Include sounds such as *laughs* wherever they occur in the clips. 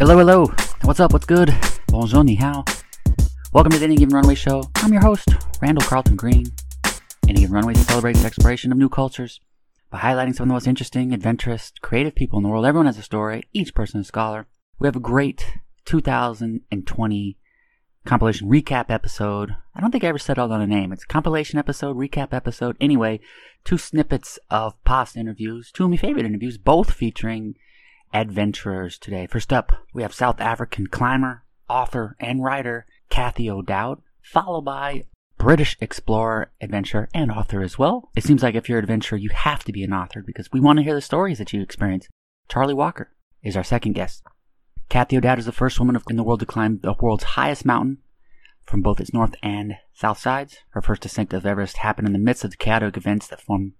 Hello, hello. What's up? What's good? Bonjour, ni hao. Welcome to the Any Given Runway Show. I'm your host, Randall Carlton Green. Any Given Runway celebrates the exploration of new cultures by highlighting some of the most interesting, adventurous, creative people in the world. Everyone has a story. Each person is a scholar. We have a great 2020 compilation recap episode. I don't think I ever settled on a name. It's compilation episode, recap episode. Anyway, two snippets of past interviews, two of my favorite interviews, both featuring adventurers today. First up, we have South African climber, author, and writer Cathy O'Dowd, followed by British explorer, adventurer, and author as well. It seems like if you're an adventurer, you have to be an author because we want to hear the stories that you experience. Charlie Walker is our second guest. Cathy O'Dowd is the first woman in the world to climb the world's highest mountain from both its north and south sides. Her first ascent of Everest happened in the midst of the chaotic events that form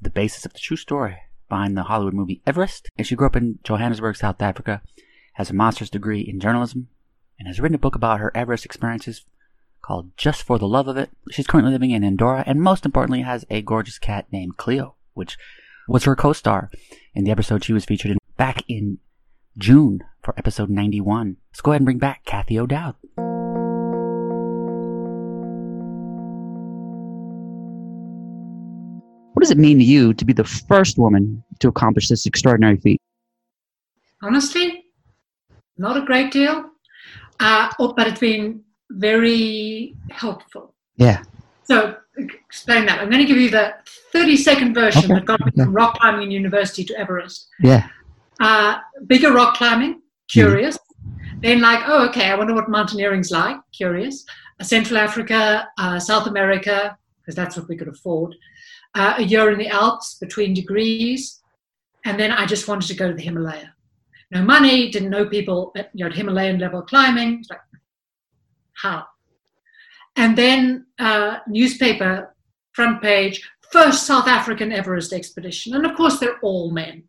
the basis of the true story behind the Hollywood movie Everest. And she grew up in Johannesburg, South Africa, has a master's degree in journalism, and has written a book about her Everest experiences called Just for the Love of It. She's currently living in Andorra, and most importantly, has a gorgeous cat named Cleo, which was her co-star in the episode she was featured in back in June for episode 91. Let's go ahead and bring back Cathy O'Dowd. What does it mean to you to be the first woman to accomplish this extraordinary feat? Honestly, not a great deal, uh, but it's been very helpful. Yeah. So, explain that. I'm going to give you the 30 second version Okay, that got me from rock climbing university to Everest. Yeah. Uh, bigger rock climbing, curious. Then, like, oh, okay, I wonder what mountaineering's like, curious. Uh, Central Africa, uh, South America, because that's what we could afford. Uh, a year in the Alps, between degrees. And then I just wanted to go to the Himalaya. No money, didn't know people at, you know, Himalayan level climbing. Like, how? And then uh, newspaper front page, first South African Everest expedition. And of course, they're all men.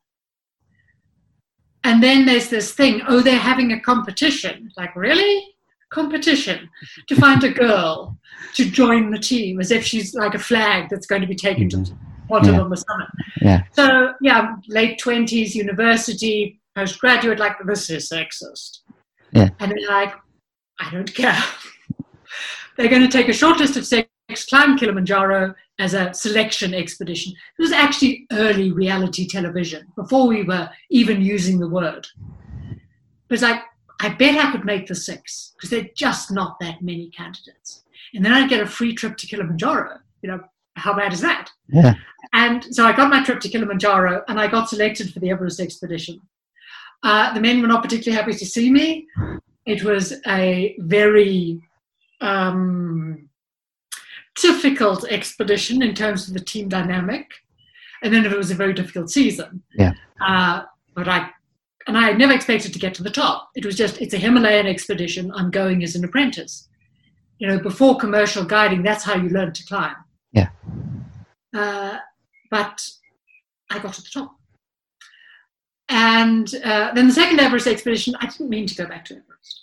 And then there's this thing, oh, they're having a competition. Like, really? Competition *laughs* to find a girl to join the team as if she's like a flag that's going to be taken to mm-hmm. wanted Yeah. on the summit. Yeah. So, yeah, late 20s, university, postgraduate, like, this is sexist. Yeah. And they're like, I don't care. *laughs* they're going to take a short list of sex, climb Kilimanjaro as a selection expedition. It was actually early reality television before we were even using the word. It was like, I bet I could make the six because there are just not that many candidates. And then I'd get a free trip to Kilimanjaro. You know, how bad is that? Yeah. And so I got my trip to Kilimanjaro and I got selected for the Everest expedition. Uh, the men were not particularly happy to see me. It was a very um, difficult expedition in terms of the team dynamic. And then it was a very difficult season. Yeah. Uh, but I, I never expected to get to the top. It was just, it's a Himalayan expedition. I'm going as an apprentice. You know, before commercial guiding, that's how you learn to climb. Yeah. Uh, but I got to the top. And uh, then the second Everest expedition, I didn't mean to go back to Everest.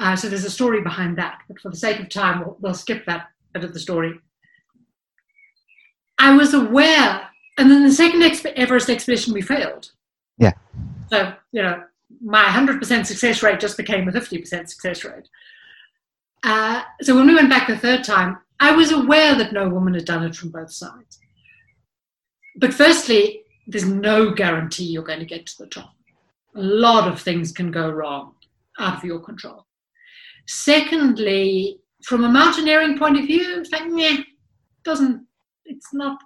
Uh, so there's a story behind that. But for the sake of time, we'll, we'll skip that bit of the story. I was aware, and then the second Everest expedition, we failed. Yeah. So, you know, my 100% success rate just became a 50% success rate. Uh, so when we went back the third time, I was aware that no woman had done it from both sides. But firstly, there's no guarantee you're going to get to the top. A lot of things can go wrong out of your control. Secondly, from a mountaineering point of view, it's like, yeah, doesn't, it's not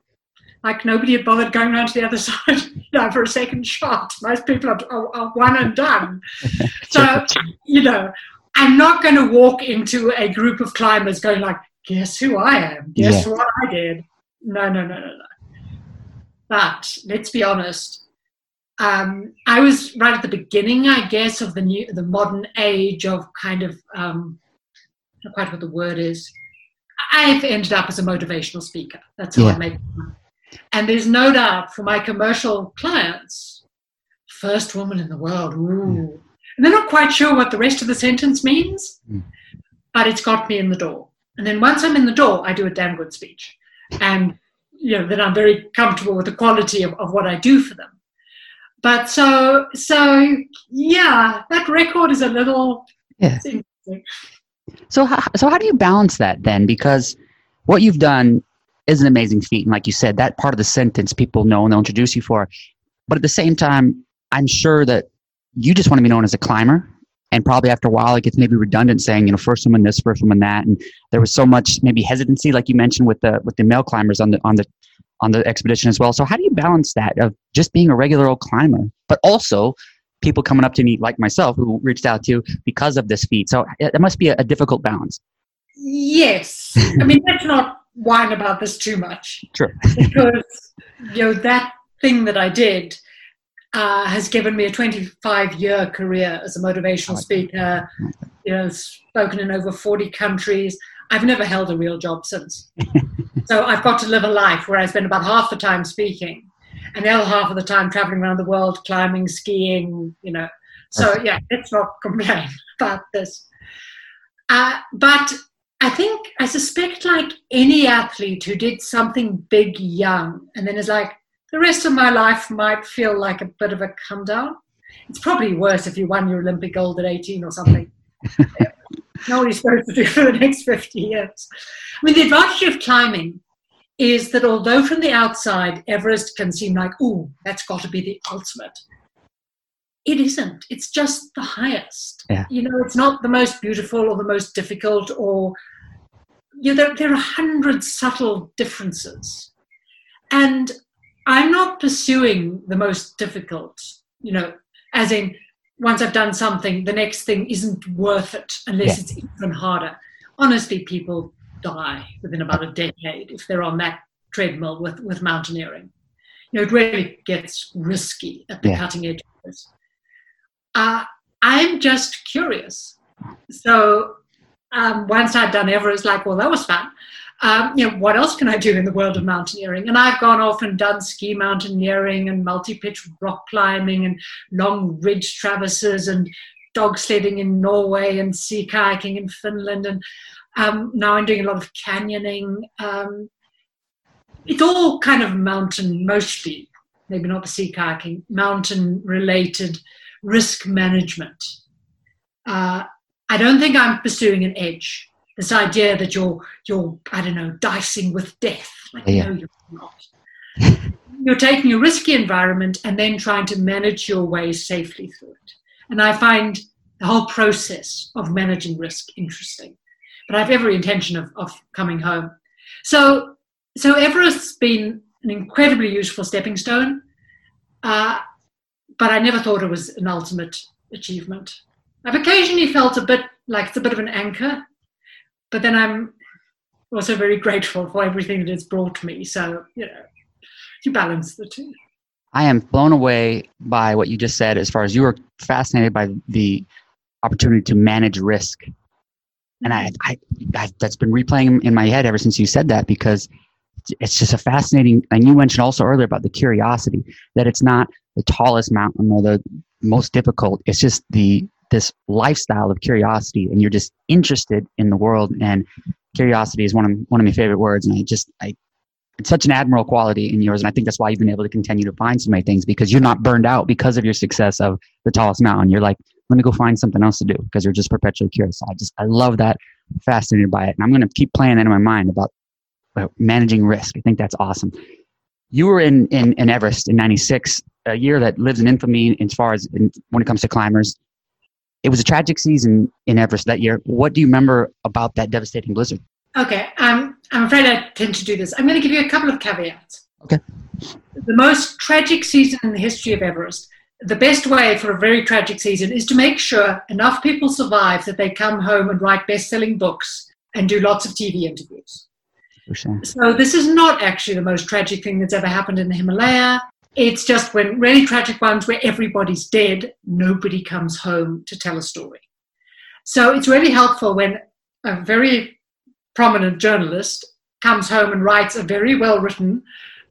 like nobody had bothered going around to the other *laughs* side you know, for a second shot. Most people are, are, are one and done. *laughs* So, you know, I'm not going to walk into a group of climbers going like, guess who I am? Guess Yeah. what I did? No, no, no, no, no. But let's be honest. Um, I was right at the beginning, I guess, of the new, the modern age of kind of, um, know quite what the word is. I've ended up as a motivational speaker. That's how Yeah. I make. money. And there's no doubt for my commercial clients, first woman in the world. Ooh. And they're not quite sure what the rest of the sentence means, Mm. but it's got me in the door. And then once I'm in the door, I do a damn good speech. And you know, then I'm very comfortable with the quality of, of what I do for them. but so so yeah, that record is a little yeah. So how, so how do you balance that then? Because what you've done is an amazing feat, and like you said, that part of the sentence people know and they'll introduce you for. But at the same time, I'm sure that you just want to be known as a climber, and probably after a while, it gets maybe redundant saying, you know, first woman this, first woman that, and there was so much maybe hesitancy, like you mentioned with the with the male climbers on the on the on the expedition as well. So how do you balance that of just being a regular old climber, but also people coming up to me like myself who reached out to you because of this feat. So it, must be a, a difficult balance. Yes. I mean, let's not whine about this too much. Sure. *laughs* because, you know, that thing that I did uh, has given me a 25 year career as a motivational speaker, you know, spoken in over 40 countries. I've never held a real job since. *laughs* so I've got to live a life where I spend about half the time speaking and the other half of the time traveling around the world, climbing, skiing, you know. So yeah, let's not complain *laughs* about this. Uh, but I think I suspect, like any athlete who did something big young, and then is like, the rest of my life might feel like a bit of a come down. It's probably worse if you won your Olympic gold at 18 or something. Not what you're supposed to do for the next 50 years. I mean, the advantage of climbing is that although from the outside Everest can seem like, oh, that's got to be the ultimate, it isn't. It's just the highest. Yeah. You know, it's not the most beautiful or the most difficult or you know, there, there are a hundred subtle differences. And I'm not pursuing the most difficult, you know, as in once I've done something, the next thing isn't worth it unless yeah. it's even harder. Honestly, people die within about a decade if they're on that treadmill with, with mountaineering. You know, it really gets risky at the yeah. cutting edge of this. Uh, I'm just curious. So um, once I'd done Everest, like, well, that was fun. Um, you know, what else can I do in the world of mountaineering? And I've gone off and done ski mountaineering and multi-pitch rock climbing and long ridge traverses and dog sledding in Norway and sea kayaking in Finland. And um, now I'm doing a lot of canyoning. Um, it's all kind of mountain, mostly, maybe not the sea kayaking, mountain related risk management. Uh, I don't think I'm pursuing an edge. This idea that you're, you're I don't know, dicing with death. Like, yeah. no, you're not. *laughs* you're taking a risky environment and then trying to manage your way safely through it. And I find the whole process of managing risk interesting but I have every intention of, of coming home. So, so Everest's been an incredibly useful stepping stone, uh, but I never thought it was an ultimate achievement. I've occasionally felt a bit like it's a bit of an anchor, but then I'm also very grateful for everything that it's brought me. So, you know, you balance the two. I am blown away by what you just said as far as you were fascinated by the opportunity to manage risk and I, I, I, that's been replaying in my head ever since you said that because it's just a fascinating. And you mentioned also earlier about the curiosity that it's not the tallest mountain or the most difficult. It's just the this lifestyle of curiosity, and you're just interested in the world. And curiosity is one of one of my favorite words. And I just I it's such an admirable quality in yours and i think that's why you've been able to continue to find so many things because you're not burned out because of your success of the tallest mountain you're like let me go find something else to do because you're just perpetually curious. so I just, I love that, fascinated by it. And I'm going to keep playing that in my mind about, about managing risk. I think that's awesome. You were in, in, in Everest in 96, a year that lives in infamy as far as in, when it comes to climbers. It was a tragic season in Everest that year. What do you remember about that devastating blizzard? Okay, um, I'm afraid I tend to do this. I'm going to give you a couple of caveats. Okay. The most tragic season in the history of Everest the best way for a very tragic season is to make sure enough people survive that they come home and write best selling books and do lots of TV interviews. Sure. So, this is not actually the most tragic thing that's ever happened in the Himalaya. It's just when really tragic ones where everybody's dead, nobody comes home to tell a story. So, it's really helpful when a very prominent journalist comes home and writes a very well written,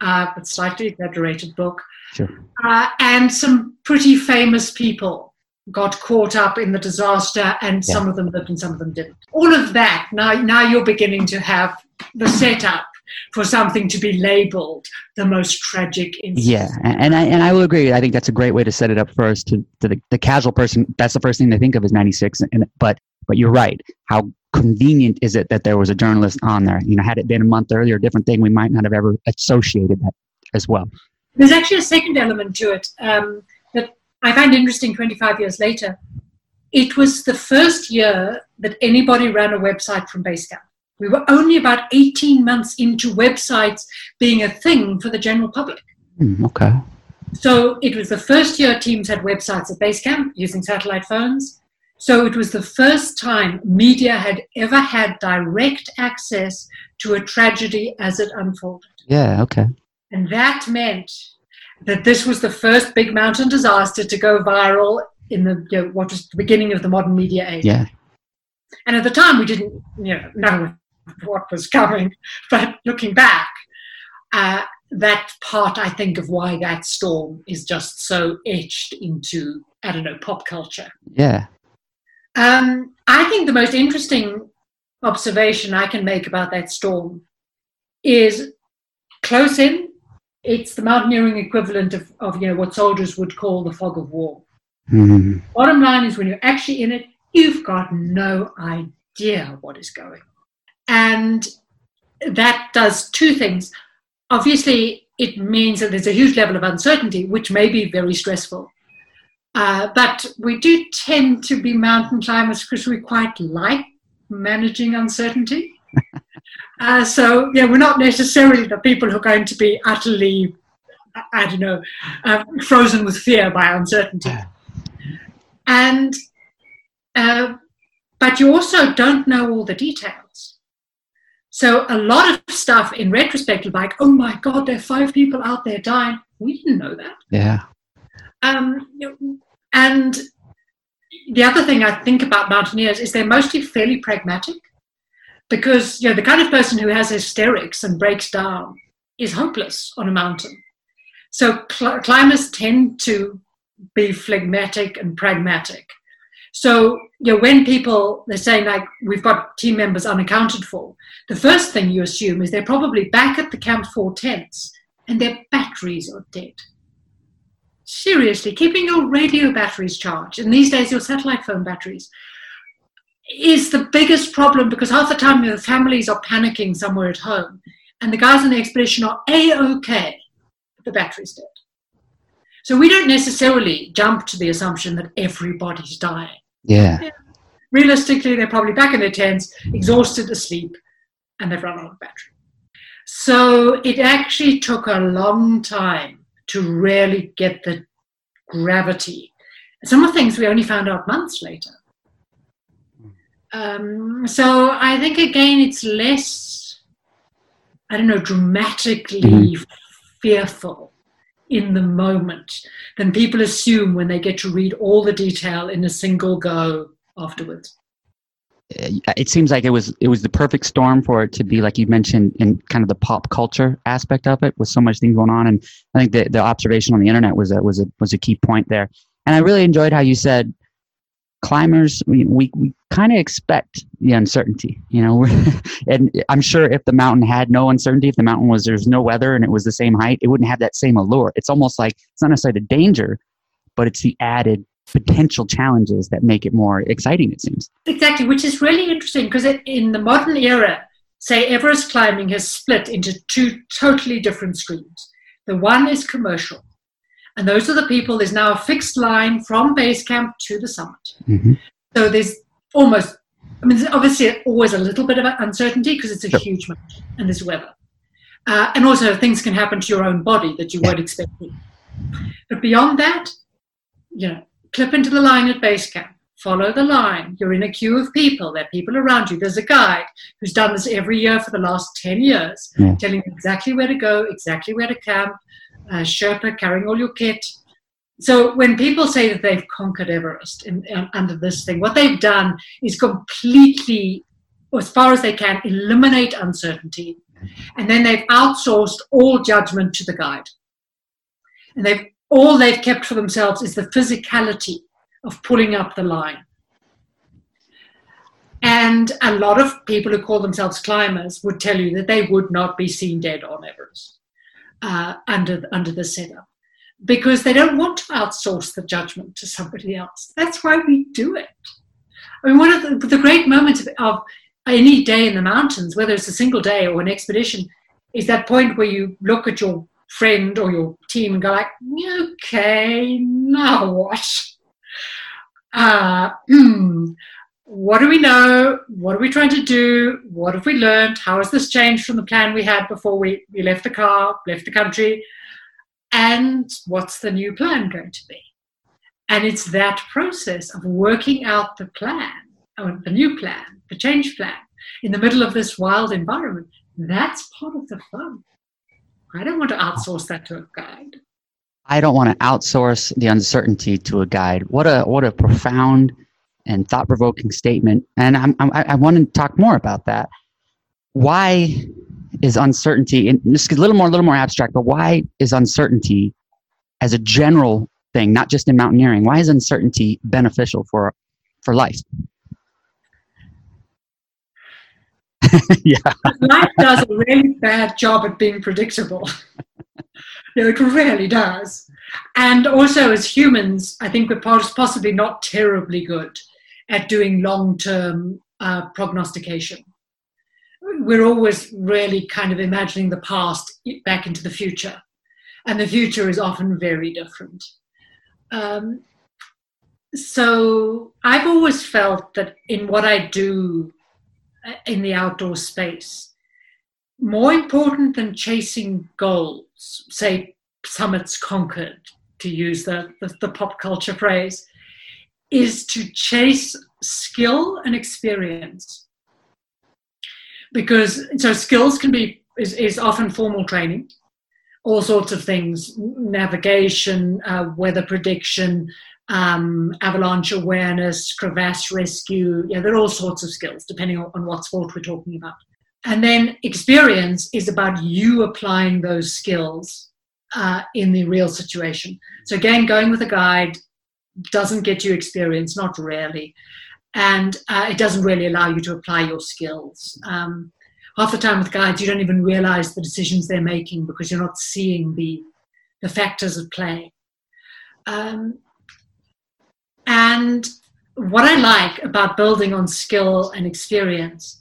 uh, but slightly exaggerated book Sure. Uh, and some pretty famous people got caught up in the disaster, and yeah. some of them lived and some of them didn't. All of that, now, now you're beginning to have the setup for something to be labeled the most tragic incident. Yeah, and I and I will agree. I think that's a great way to set it up first to, to the, the casual person. That's the first thing they think of is '96. And but but you're right. How convenient is it that there was a journalist on there? You know, had it been a month earlier, a different thing, we might not have ever associated that as well. There's actually a second element to it um, that I find interesting 25 years later. It was the first year that anybody ran a website from Basecamp. We were only about 18 months into websites being a thing for the general public. Mm, okay. So it was the first year teams had websites at Basecamp using satellite phones. So it was the first time media had ever had direct access to a tragedy as it unfolded. Yeah, okay. And that meant that this was the first big mountain disaster to go viral in the you know, what was the beginning of the modern media age. Yeah. And at the time, we didn't you know, know what was coming. But looking back, uh, that part, I think, of why that storm is just so etched into, I don't know, pop culture. Yeah. Um, I think the most interesting observation I can make about that storm is close in. It's the mountaineering equivalent of, of you know what soldiers would call the fog of war. Mm-hmm. Bottom line is when you're actually in it, you've got no idea what is going on. And that does two things. Obviously, it means that there's a huge level of uncertainty, which may be very stressful. Uh, but we do tend to be mountain climbers because we quite like managing uncertainty. *laughs* uh, so, yeah, we're not necessarily the people who are going to be utterly, I don't know, uh, frozen with fear by uncertainty. And, uh, but you also don't know all the details. So a lot of stuff in retrospect, like, oh my God, there are five people out there dying. We didn't know that. Yeah. Um, and the other thing I think about mountaineers is they're mostly fairly pragmatic because you know the kind of person who has hysterics and breaks down is hopeless on a mountain. So cl- climbers tend to be phlegmatic and pragmatic. So you know when people they're saying like we've got team members unaccounted for, the first thing you assume is they're probably back at the Camp 4 tents and their batteries are dead. Seriously, keeping your radio batteries charged, and these days your satellite phone batteries, is the biggest problem because half the time the families are panicking somewhere at home, and the guys on the expedition are a okay, the battery's dead. So we don't necessarily jump to the assumption that everybody's dying. Yeah. yeah. Realistically, they're probably back in their tents, exhausted, asleep, and they've run out of battery. So it actually took a long time to really get the gravity. Some of the things we only found out months later. Um, so I think again it's less, I don't know, dramatically mm-hmm. fearful in the moment than people assume when they get to read all the detail in a single go afterwards. Uh, it seems like it was it was the perfect storm for it to be like you mentioned in kind of the pop culture aspect of it with so much things going on. And i think the, the observation on the internet was a was a was a key point there. And i really enjoyed how you said climbers we we, kind of expect the uncertainty you know *laughs* and i'm sure if the mountain had no uncertainty if the mountain was there's no weather and it was the same height it wouldn't have that same allure it's almost like it's not necessarily the danger but it's the added potential challenges that make it more exciting, it seems. Exactly, which is really interesting because in the modern era, say Everest climbing has split into two totally different streams. The one is commercial, and those are the people, there's now a fixed line from base camp to the summit. Mm-hmm. So there's almost, I mean, there's obviously always a little bit of uncertainty because it's a huge mountain and there's weather. Uh, and also, things can happen to your own body that you yeah. weren't expecting. But beyond that, you know, clip into the line at base camp. Follow the line. You're in a queue of people. There are people around you. There's a guide who's done this every year for the last 10 years, yeah. telling you exactly where to go, exactly where to camp, uh, Sherpa carrying all your kit. So when people say that they've conquered Everest in, in, under this thing, what they've done is completely, as far as they can, eliminate uncertainty. And then they've outsourced all judgment to the guide. And they've all they've kept for themselves is the physicality of pulling up the line. And a lot of people who call themselves climbers would tell you that they would not be seen dead on Everest uh, under, under the setup because they don't want to outsource the judgment to somebody else. That's why we do it. I mean, one of the, the great moments of, of any day in the mountains, whether it's a single day or an expedition, is that point where you look at your friend or your team and go like, okay, now what? Uh, hmm, what do we know? What are we trying to do? What have we learned? How has this changed from the plan we had before we, we left the car, left the country? And what's the new plan going to be? And it's that process of working out the plan, or the new plan, the change plan, in the middle of this wild environment. That's part of the fun. I don't want to outsource that to a guide. I don't want to outsource the uncertainty to a guide. What a what a profound and thought provoking statement. And I'm, I'm, i want to talk more about that. Why is uncertainty, and this is a little more, a little more abstract, but why is uncertainty as a general thing, not just in mountaineering, why is uncertainty beneficial for, for life? *laughs* yeah. Life does a really bad job at being predictable. *laughs* no, it really does. And also, as humans, I think we're possibly not terribly good at doing long term uh, prognostication. We're always really kind of imagining the past back into the future, and the future is often very different. Um, so I've always felt that in what I do uh, in the outdoor space, more important than chasing goals, say summits conquered, to use the, the, the pop culture phrase, is to chase skill and experience. Because so skills can be is, is often formal training, all sorts of things, navigation, uh, weather prediction, um, avalanche awareness, crevasse rescue. Yeah, there are all sorts of skills depending on, on what sport we're talking about. And then experience is about you applying those skills uh, in the real situation. So again, going with a guide, doesn't get you experience, not really. And uh, it doesn't really allow you to apply your skills. Um, half the time with guides, you don't even realize the decisions they're making because you're not seeing the, the factors at play. Um, and what I like about building on skill and experience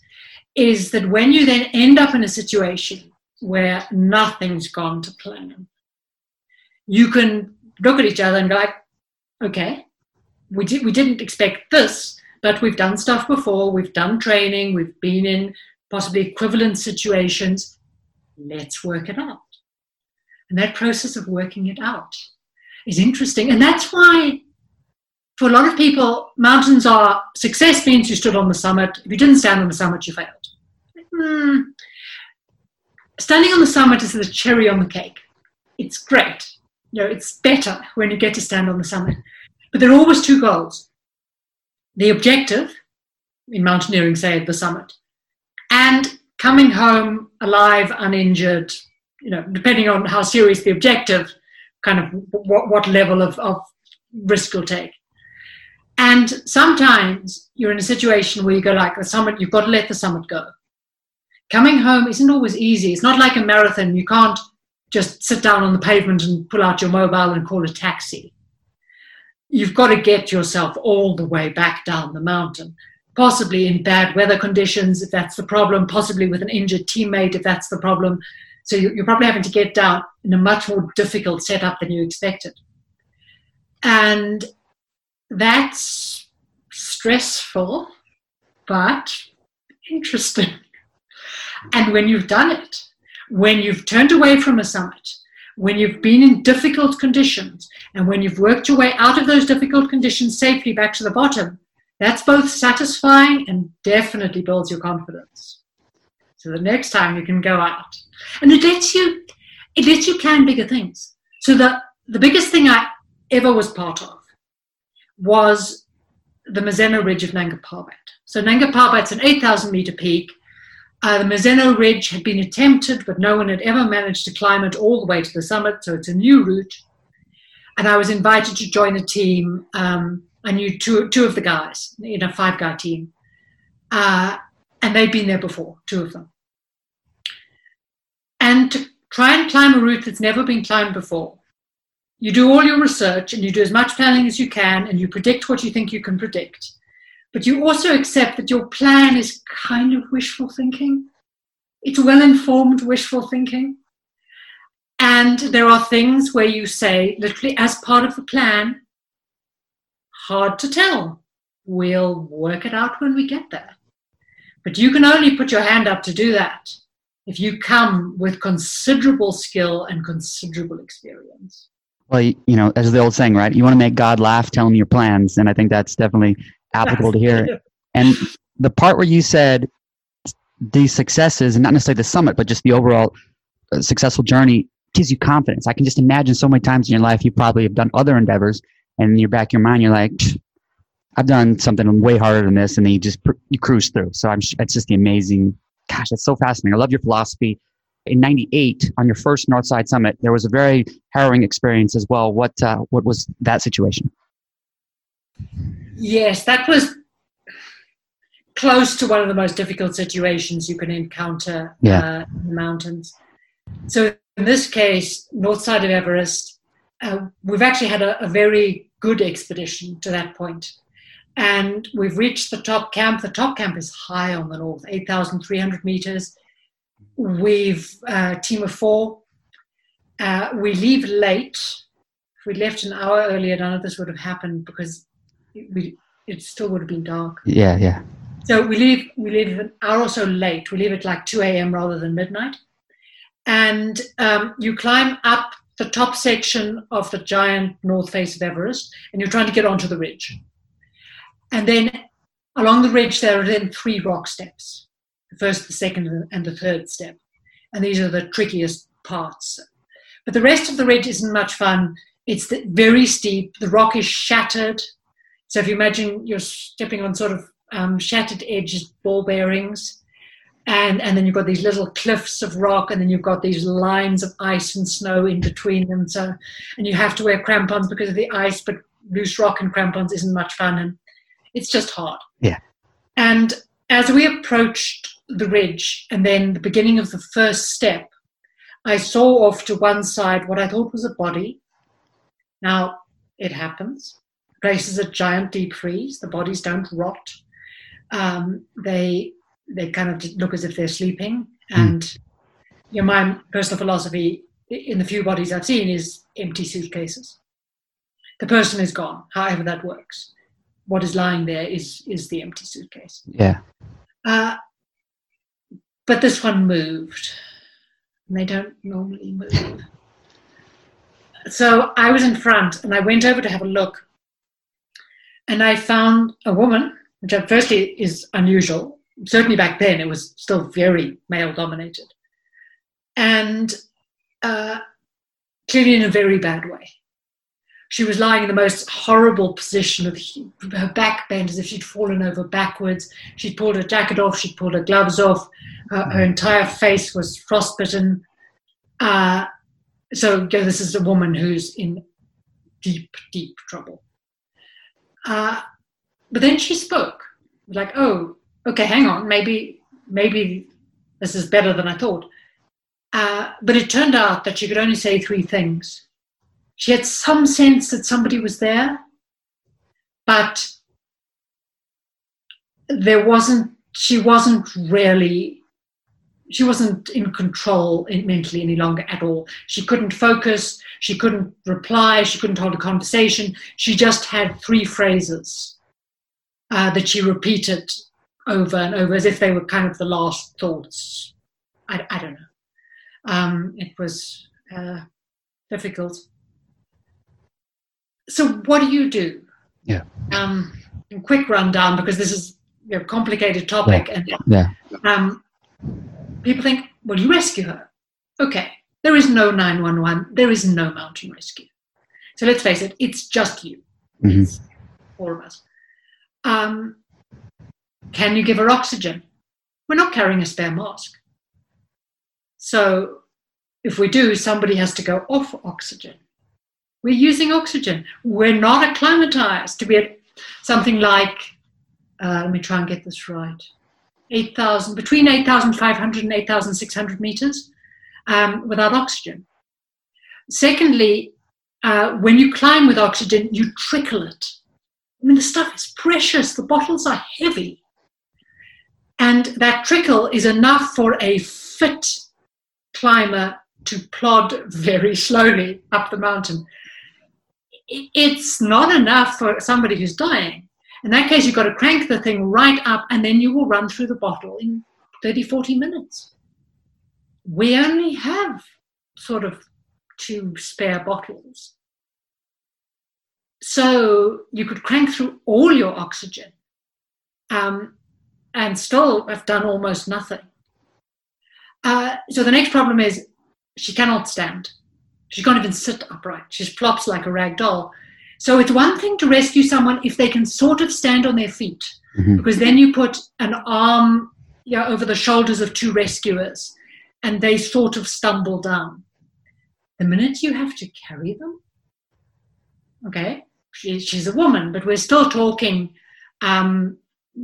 is that when you then end up in a situation where nothing's gone to plan, you can look at each other and go like, okay, we, did, we didn't expect this, but we've done stuff before, we've done training, we've been in possibly equivalent situations. Let's work it out. And that process of working it out is interesting. And that's why, for a lot of people, mountains are success means you stood on the summit. If you didn't stand on the summit, you failed. Hmm. Standing on the summit is the cherry on the cake. It's great you know, it's better when you get to stand on the summit. But there are always two goals the objective, in mountaineering, say at the summit, and coming home alive, uninjured, you know, depending on how serious the objective, kind of what, what level of, of risk you'll take. And sometimes you're in a situation where you go like the summit, you've got to let the summit go. Coming home isn't always easy. It's not like a marathon. You can't just sit down on the pavement and pull out your mobile and call a taxi. You've got to get yourself all the way back down the mountain, possibly in bad weather conditions if that's the problem, possibly with an injured teammate if that's the problem. So you're probably having to get down in a much more difficult setup than you expected. And that's stressful, but interesting. And when you've done it, when you've turned away from a summit, when you've been in difficult conditions, and when you've worked your way out of those difficult conditions safely back to the bottom, that's both satisfying and definitely builds your confidence. So the next time you can go out. And it lets you it lets you plan bigger things. So the, the biggest thing I ever was part of was the Mazeno Ridge of Nanga Parbat. So Nanga Parbat's an 8,000 meter peak uh, the Mazeno Ridge had been attempted, but no one had ever managed to climb it all the way to the summit, so it's a new route. And I was invited to join a team. Um, I knew two, two of the guys in a five guy team. Uh, and they'd been there before, two of them. And to try and climb a route that's never been climbed before, you do all your research and you do as much planning as you can and you predict what you think you can predict. But you also accept that your plan is kind of wishful thinking. It's well informed wishful thinking. And there are things where you say, literally, as part of the plan, hard to tell. We'll work it out when we get there. But you can only put your hand up to do that if you come with considerable skill and considerable experience. Well, you know, as the old saying, right? You want to make God laugh, tell him your plans. And I think that's definitely applicable to here. *laughs* And the part where you said these successes, and not necessarily the summit, but just the overall uh, successful journey gives you confidence. I can just imagine so many times in your life you probably have done other endeavors, and in your back of your mind, you're like, I've done something way harder than this, and then you just you cruise through. So I'm, it's just the amazing. Gosh, that's so fascinating. I love your philosophy. In '98, on your first Northside Summit, there was a very harrowing experience as well. What uh, what was that situation? Yes, that was close to one of the most difficult situations you can encounter yeah. uh, in the mountains. So in this case, north side of Everest, uh, we've actually had a, a, very good expedition to that point. And we've reached the top camp. The top camp is high on the north, 8,300 meters. We've uh, team of four. Uh, we leave late. If we left an hour earlier, none of this would have happened because we, it still would have been dark. Yeah, yeah. So we leave we leave an hour or so late. We leave at like 2 a.m. rather than midnight. And um, you climb up the top section of the giant north face of Everest, and you're trying to get onto the ridge. And then along the ridge, there are then three rock steps the first, the second, and the third step. And these are the trickiest parts. But the rest of the ridge isn't much fun. It's very steep, the rock is shattered. So if you imagine you're stepping on sort of um, shattered edges, ball bearings, and and then you've got these little cliffs of rock, and then you've got these lines of ice and snow in between them. So, and you have to wear crampons because of the ice, but loose rock and crampons isn't much fun, and it's just hard. Yeah. And as we approached the ridge, and then the beginning of the first step, I saw off to one side what I thought was a body. Now, it happens. Places a giant deep freeze. The bodies don't rot um, they they kind of look as if they're sleeping. Hmm. And mm. you know, my personal philosophy in the few bodies I've seen is empty suitcases. The person is gone, however that works. What is lying there is is the empty suitcase. Yeah. Uh, but this one moved. And they don't normally move. *laughs* so I was in front and I went over to have a look. And I found a woman which firstly is unusual. Certainly back then, it was still very male dominated. And uh, clearly in a very bad way. She was lying in the most horrible position with her back bent as if she'd fallen over backwards. She'd pulled her jacket off, she'd pulled her gloves off, her, her entire face was frostbitten. Uh, so you know, this is a woman who's in deep, deep trouble. Uh, but then she spoke like oh okay hang on maybe maybe this is better than i thought. Uh, but it turned out that she could only say three things. She had some sense that somebody was there but there wasn't she wasn't really she wasn't in control mentally any longer at all she couldn't focus she couldn't reply she couldn't hold a conversation she just had three phrases uh, that she repeated over and over as if they were kind of the last thoughts. I, I don't know. Um, it was uh, difficult. So, what do you do? Yeah. Um, quick rundown because this is a complicated topic, yeah. and yeah. Um, people think, well, you rescue her. Okay, there is no 911, there is no mountain rescue. So let's face it, it's just you. Mm-hmm. It's all of us. Um, can you give her oxygen? We're not carrying a spare mask. So if we do, somebody has to go off oxygen. We're using oxygen. We're not acclimatized to be at something like, uh, let me try and get this right. 8,000, between 8,500 and 8,600 meters um, without oxygen. Secondly, uh, when you climb with oxygen, you trickle it. I mean, the stuff is precious, the bottles are heavy. And that trickle is enough for a fit climber to plod very slowly up the mountain. It's not enough for somebody who's dying. In that case, you've got to crank the thing right up and then you will run through the bottle in 30, 40 minutes. We only have sort of two spare bottles. So you could crank through all your oxygen um, and still have done almost nothing. Uh, so the next problem is she cannot stand. She can't even sit upright. She flops like a rag doll. So it's one thing to rescue someone if they can sort of stand on their feet, mm-hmm. because then you put an arm you know, over the shoulders of two rescuers and they sort of stumble down. The minute you have to carry them, okay, she, she's a woman, but we're still talking um,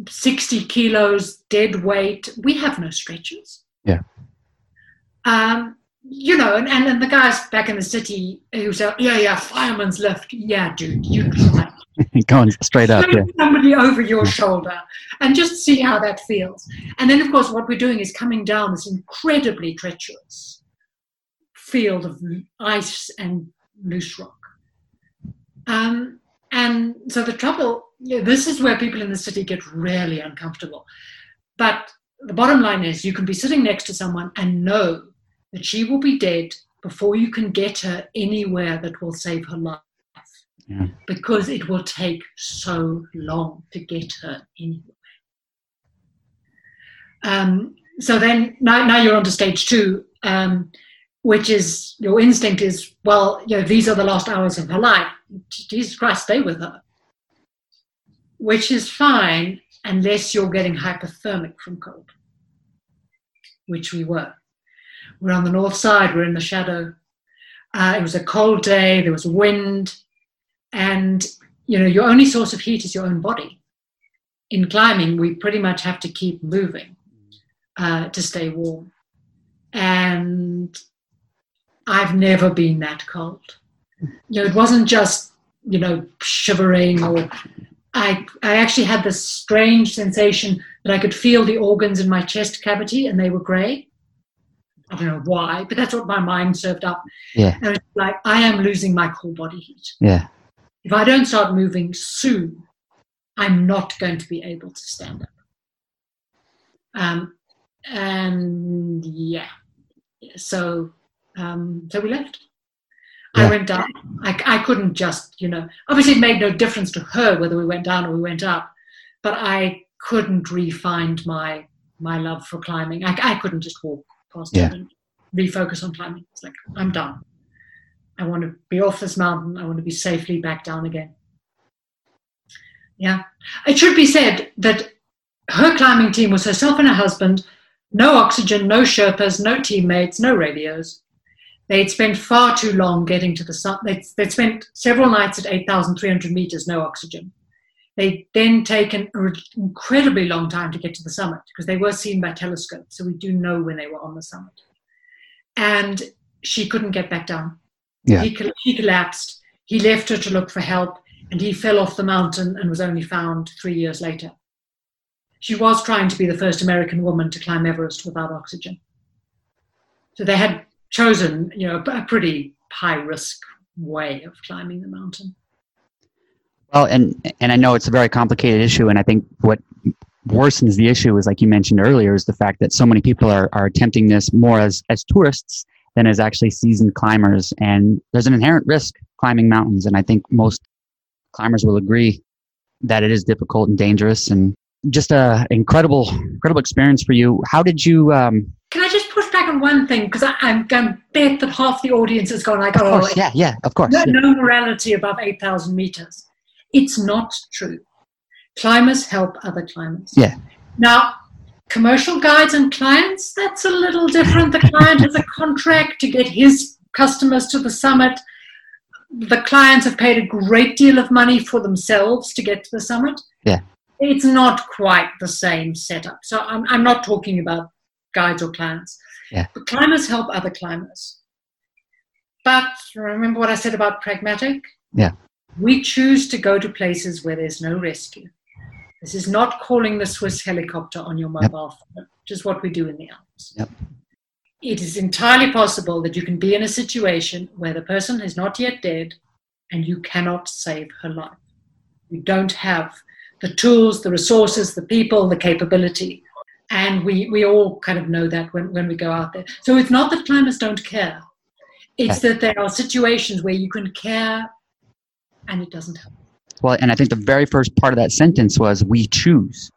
60 kilos dead weight. We have no stretchers. Yeah. Um, you know, and, and, and the guys back in the city who say, yeah, yeah, fireman's lift. Yeah, dude, you try. *laughs* Going straight up. Yeah. Somebody over your shoulder and just see how that feels. And then, of course, what we're doing is coming down this incredibly treacherous field of ice and loose rock. Um, and so the trouble, yeah, this is where people in the city get really uncomfortable. But the bottom line is you can be sitting next to someone and know that she will be dead before you can get her anywhere that will save her life. Yeah. Because it will take so long to get her anywhere. Um, so then now, now you're on to stage two, um, which is your instinct is, well, you know, these are the last hours of her life. Jesus Christ, stay with her. Which is fine unless you're getting hypothermic from cold, which we were. We're on the north side, we're in the shadow. Uh, it was a cold day, there was wind, and you know, your only source of heat is your own body. In climbing, we pretty much have to keep moving uh, to stay warm. And I've never been that cold. You know, it wasn't just, you know, shivering or I, I actually had this strange sensation that I could feel the organs in my chest cavity and they were grey. I don't know why, but that's what my mind served up. Yeah. And it's like, I am losing my core body heat. Yeah. If I don't start moving soon, I'm not going to be able to stand up. Um, and yeah, so um, so we left. Yeah. I went down. I, I couldn't just, you know, obviously it made no difference to her whether we went down or we went up, but I couldn't re-find my my love for climbing. I, I couldn't just walk past yeah. and refocus on climbing. It's like, I'm done. I want to be off this mountain. I want to be safely back down again. Yeah. It should be said that her climbing team was herself and her husband, no oxygen, no Sherpas, no teammates, no radios. They'd spent far too long getting to the sun. They'd, they'd spent several nights at 8,300 meters, no oxygen. They'd then taken an incredibly long time to get to the summit because they were seen by telescope, so we do know when they were on the summit. And she couldn't get back down. Yeah. He, he collapsed. He left her to look for help, and he fell off the mountain and was only found three years later. She was trying to be the first American woman to climb Everest without oxygen. So they had chosen, you know, a pretty high risk way of climbing the mountain. Well, and and I know it's a very complicated issue, and I think what worsens the issue is, like you mentioned earlier, is the fact that so many people are, are attempting this more as as tourists than as actually seasoned climbers, and there's an inherent risk climbing mountains, and I think most climbers will agree that it is difficult and dangerous, and just a incredible incredible experience for you. How did you? Um, Can I just push back on one thing because I'm going to bet that half the audience is going like, "Oh, course, yeah, yeah, of course, no, yeah. no morality above eight thousand meters." It's not true. Climbers help other climbers. Yeah. Now, commercial guides and clients, that's a little different. The client has a contract to get his customers to the summit. The clients have paid a great deal of money for themselves to get to the summit. Yeah. it's not quite the same setup. So I'm, I'm not talking about guides or clients. Yeah. But climbers help other climbers. But remember what I said about pragmatic? Yeah. We choose to go to places where there's no rescue. This is not calling the Swiss helicopter on your mobile yep. phone, which is what we do in the Alps. Yep. It is entirely possible that you can be in a situation where the person is not yet dead and you cannot save her life. You don't have the tools, the resources, the people, the capability. And we, we all kind of know that when, when we go out there. So it's not that climbers don't care. It's that there are situations where you can care and it doesn't help. Well, and I think the very first part of that sentence was we choose.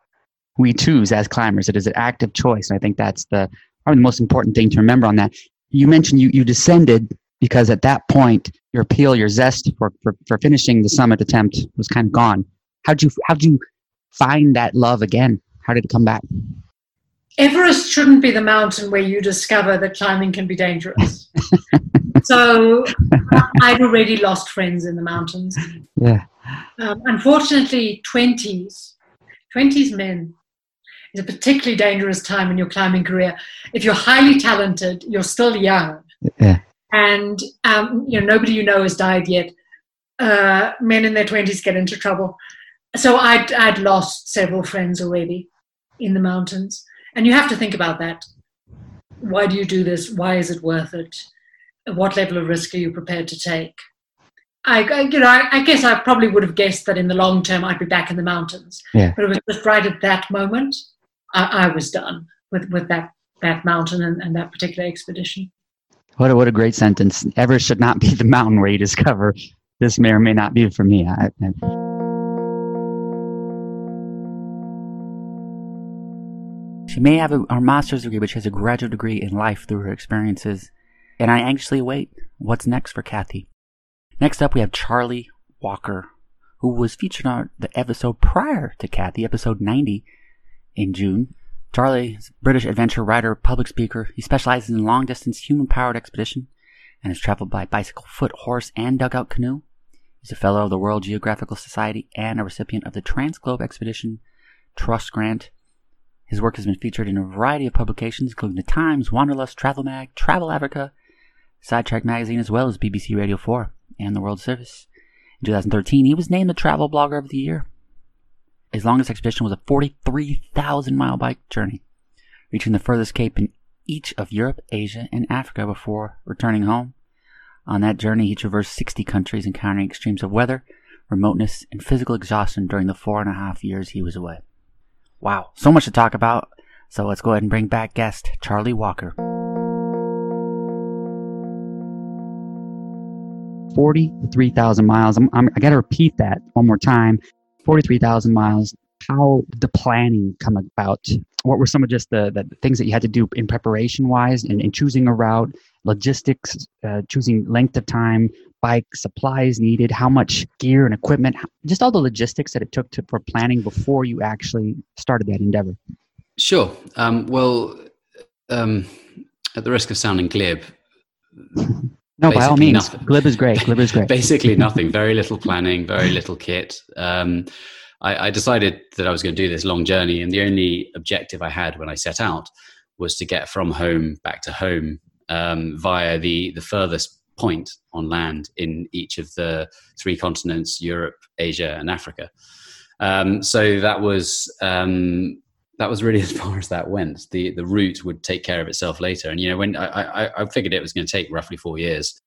We choose as climbers. It is an active choice. And I think that's the probably the most important thing to remember on that. You mentioned you, you descended because at that point your appeal, your zest for, for, for finishing the summit attempt was kind of gone. How'd you how'd you find that love again? How did it come back? Everest shouldn't be the mountain where you discover that climbing can be dangerous. *laughs* so I'd already lost friends in the mountains. Yeah. Um, unfortunately, 20s, 20s men is a particularly dangerous time in your climbing career. If you're highly talented, you're still young. Yeah. And um, you know nobody you know has died yet. Uh, men in their 20s get into trouble. So I'd, I'd lost several friends already in the mountains. And you have to think about that. Why do you do this? Why is it worth it? What level of risk are you prepared to take? I, I you know, I, I, guess I probably would have guessed that in the long term I'd be back in the mountains. Yeah. But it was just right at that moment, I, I was done with, with that, that mountain and, and that particular expedition. What a, what a great sentence. Everest should not be the mountain where you discover this may or may not be for me. I, She may have a, a master's degree, but she has a graduate degree in life through her experiences. And I anxiously await what's next for Cathy. Next up, we have Charlie Walker, who was featured on the episode prior to Cathy, episode 90 in June. Charlie is a British adventure writer, public speaker. He specializes in long distance human powered expedition and has traveled by bicycle, foot, horse, and dugout canoe. He's a fellow of the Royal Geographical Society and a recipient of the Transglobe Expedition Trust Grant. His work has been featured in a variety of publications, including The Times, Wanderlust, Travel Mag, Travel Africa, Sidetracked Magazine, as well as BBC Radio 4 and the World Service. In 2013, he was named the Travel Blogger of the Year. His longest expedition was a 43,000 mile bike journey, reaching the furthest cape in each of Europe, Asia, and Africa before returning home. On that journey, he traversed 60 countries, encountering extremes of weather, remoteness, and physical exhaustion during the four and a half years he was away. Wow, so much to talk about. So let's go ahead and bring back guest Charlie Walker. 43,000 miles. I'm, I'm, I got to repeat that one more time. 43,000 miles. How the planning come about? What were some of just the, the things that you had to do in preparation wise and in, in choosing a route, logistics, uh, choosing length of time, bike supplies needed, how much gear and equipment, just all the logistics that it took to, for planning before you actually started that endeavor? Sure. Um, well, um, at the risk of sounding glib, no, by all means, nothing. glib is great. Glib is *laughs* great. basically *laughs* nothing. Very little planning. Very little kit. Um, I, I, decided that I was going to do this long journey, and the only objective I had when I set out was to get from home back to home um, via the the furthest point on land in each of the three continents Europe, Asia, and Africa. Um, so that was. Um, that was really *laughs* as far as that went. The the route would take care of itself later. And you know, when I, I, I figured it was going to take roughly four years,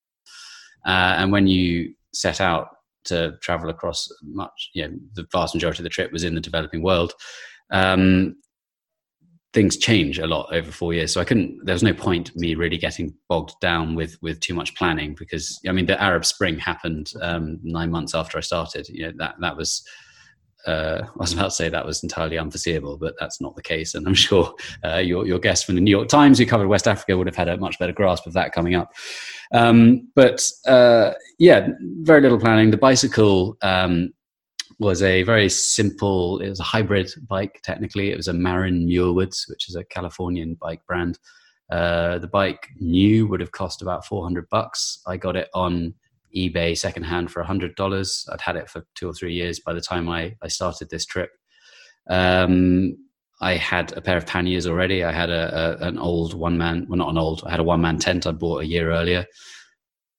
uh, and when you set out to travel across much, you know, the vast majority of the trip was in the developing world. Um, things change a lot over four years. So I couldn't. There was no point me really getting bogged down with with too much planning because I mean the Arab Spring happened um, nine months after I started. You know that that was. Uh, I was about to say that was entirely unforeseeable, but that's not the case. And I'm *laughs* sure uh, your your guest from the New York Times who covered West Africa would have had a much better grasp of that coming up. Um, but uh, yeah, very little planning. The bicycle um, was a very simple, it was a hybrid bike technically. It was a Marin Muirwoods, which is a Californian bike brand. Uh, the bike new would have cost about 400 bucks. I got it on eBay secondhand for $100. I'd had it for two or three years by the time I, I started this trip. Um, I had a pair of panniers already. I had a, a an old one man, well, not an old. I had a one man tent I bought a year earlier.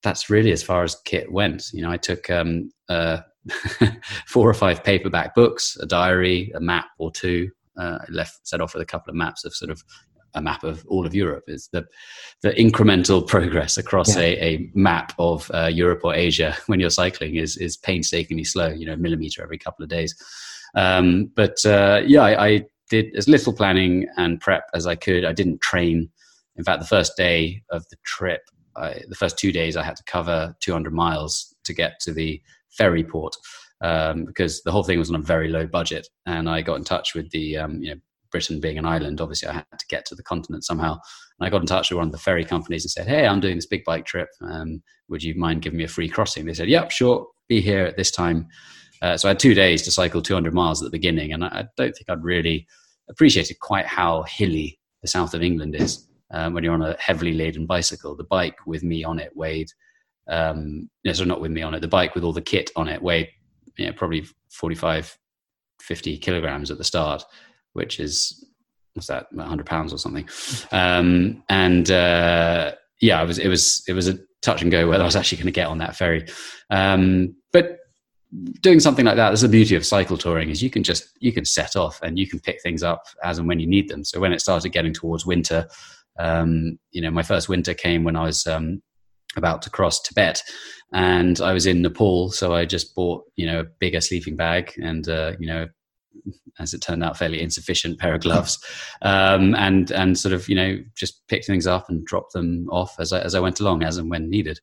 That's really as far as kit went. You know, I took um, uh, *laughs* four or five paperback books, a diary, a map or two. Uh, I left set off with a couple of maps of sort of a map of all of Europe. Is the the incremental progress across yeah. a, a map of uh, Europe or Asia *laughs* when you're cycling is is painstakingly slow. You know, millimeter every couple of days. Um, but uh, yeah, I, I, did as little planning and prep as I could. I didn't train. In fact, the first day of the trip, I, the first two days, I had to cover 200 miles to get to the ferry port um, because the whole thing was on a very low budget. And I got in touch with the, um, you know, Britain being an island, obviously I had to get to the continent somehow. And I got in touch with one of the ferry companies and said, "Hey, I'm doing this big bike trip. Um, would you mind giving me a free crossing?" They said, "Yep, sure. Be here at this time." Uh, so I had two days to cycle 200 miles at the beginning, and I, I don't think I'd really appreciated quite how hilly the south of England is um, when you're on a heavily laden bicycle. The bike with me on it weighed, um, no, so not with me on it, the bike with all the kit on it weighed you know, probably 45, 50 kilograms at the start, which is, what's that, 100 pounds or something. Um, and uh, yeah, it was, it was, it was a touch and go whether I was actually going to get on that ferry. Um, but doing something like that that's the beauty of cycle touring is you can just you can set off and you can pick things up as and when you need them so when it started getting towards winter um, you know my first winter came when i was um, about to cross tibet and i was in nepal so i just bought you know a bigger sleeping bag and uh, you know as it turned out fairly insufficient pair of gloves um, and and sort of you know just picked things up and dropped them off as I, as I went along as and when needed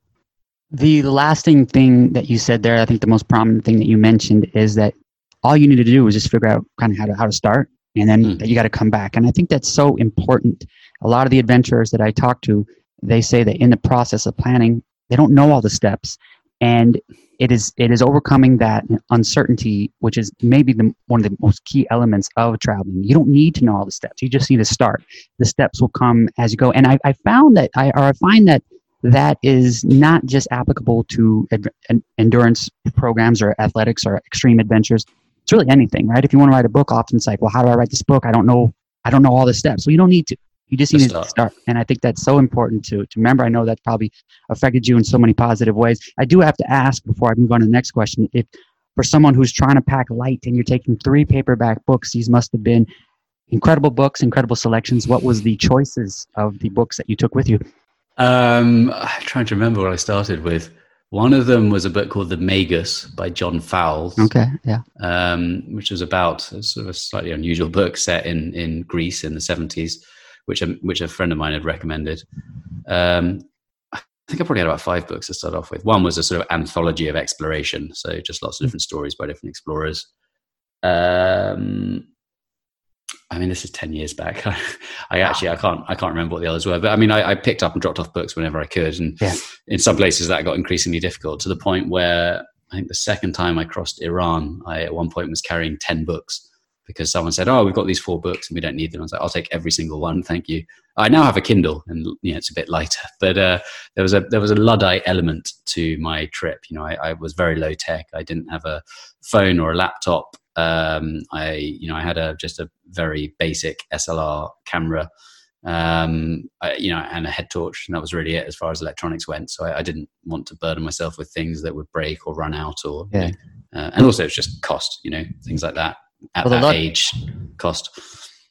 the lasting thing that you said there, I think the most prominent thing that you mentioned is that all you need to do is just figure out kind of how to how to start, and then mm. you got to come back. And I think that's so important. A lot of the adventurers that I talk to, they say that in the process of planning, they don't know all the steps, and it is it is overcoming that uncertainty, which is maybe the one of the most key elements of traveling. You don't need to know all the steps; you just need to start. The steps will come as you go. And I, I found that I or I find that that is not just applicable to ad- endurance programs or athletics or extreme adventures. It's really anything, right? If you want to write a book, often it's like, well, how do I write this book? I don't know. I don't know all the steps. Well, you don't need to. You just need to start. And I think that's so important to, to remember. I know that's probably affected you in so many positive ways. I do have to ask before I move on to the next question if for someone who's trying to pack light and you're taking three paperback books, these must have been incredible books, incredible selections. What was the choices of the books that you took with you? Um, I'm trying to remember what I started with. One of them was a book called The Magus by John Fowles. Okay, yeah. Um, which was about a sort of a slightly unusual book set in, in Greece in the 70s, which a, which a friend of mine had recommended. Um, I think I probably had about five books to start off with. One was a sort of anthology of exploration, so just lots of different stories by different explorers. Um, I mean, this is ten years back. *laughs* I actually I can't I can't remember what the others were, but I mean, I, I picked up and dropped off books whenever I could, and yeah. in some places that got increasingly difficult to the point where I think the second time I crossed Iran, I at one point was carrying ten books because someone said, "Oh, we've got these four books and we don't need them." I was like, "I'll take every single one, thank you." I now have a Kindle, and you know, it's a bit lighter, *laughs* but uh, there was a there was a luddite element to my trip. You know, I, I was very low tech. I didn't have a phone or a laptop um, I, you know, I had a just a very basic SLR camera, um, I, you know, and a head torch, and that was really it as far as electronics went. So I, I didn't want to burden myself with things that would break or run out, or yeah. You know, uh, and also it's just cost, you know, things like that at well, that lot- age, cost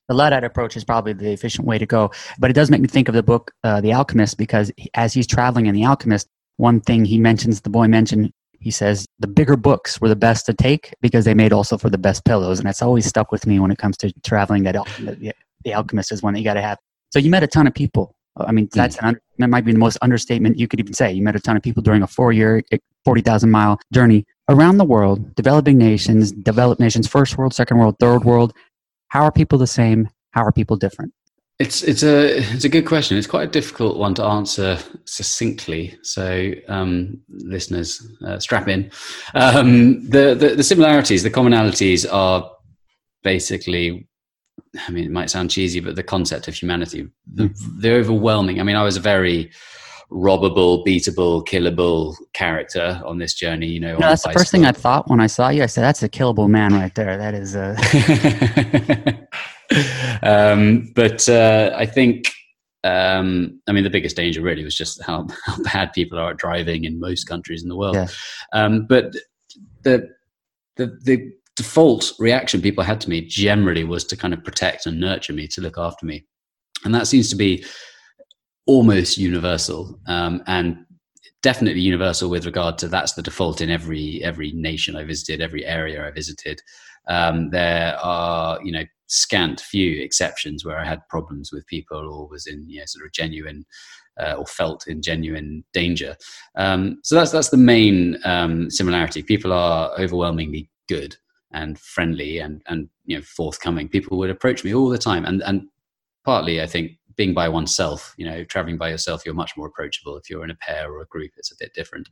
the Luddite approach is probably the efficient way to go. But it does make me think of the book, uh, The Alchemist, because as he's traveling in The Alchemist, one thing he mentions, the boy mentioned he says the bigger books were the best to take because they made also for the best pillows and that's always stuck with me when it comes to traveling that the, the alchemist is one that you got to have so you met a ton of people i mean that's mm. an, that might be the most understatement you could even say you met a ton of people during a four year 40000 mile journey around the world developing nations developed nations first world second world third world how are people the same how are people different it's it's a it's a good question. It's quite a difficult one to answer succinctly. So, um, listeners, uh, strap in. Um, the, the, the similarities, the commonalities are basically. I mean, it might sound cheesy, but the concept of humanity, the, the overwhelming. I mean, I was a very robbable, beatable, killable character on this journey. You know, know that's the first thing I thought when I saw you. I said, "That's a killable man right there." That is a. *laughs* um, but uh, I think, um, I mean, the biggest danger really was just how, *laughs* how bad people are at driving in most countries in the world. Yeah. Um, but the the the default reaction people had to me generally was to kind of protect and nurture me, to look after me, and that seems to be almost universal um, and definitely universal with regard to that's the default in every every nation I visited, every area I visited. Um, there are you know scant few exceptions where I had problems with people or was in you know, sort of genuine uh, or felt in genuine danger. Um, so that's that's the main um, similarity. People are overwhelmingly good and friendly and and you know forthcoming. People would approach me all the time, and and partly I think being by oneself, you know, traveling by yourself, you're much more approachable. If you're in a pair or a group, it's a bit different.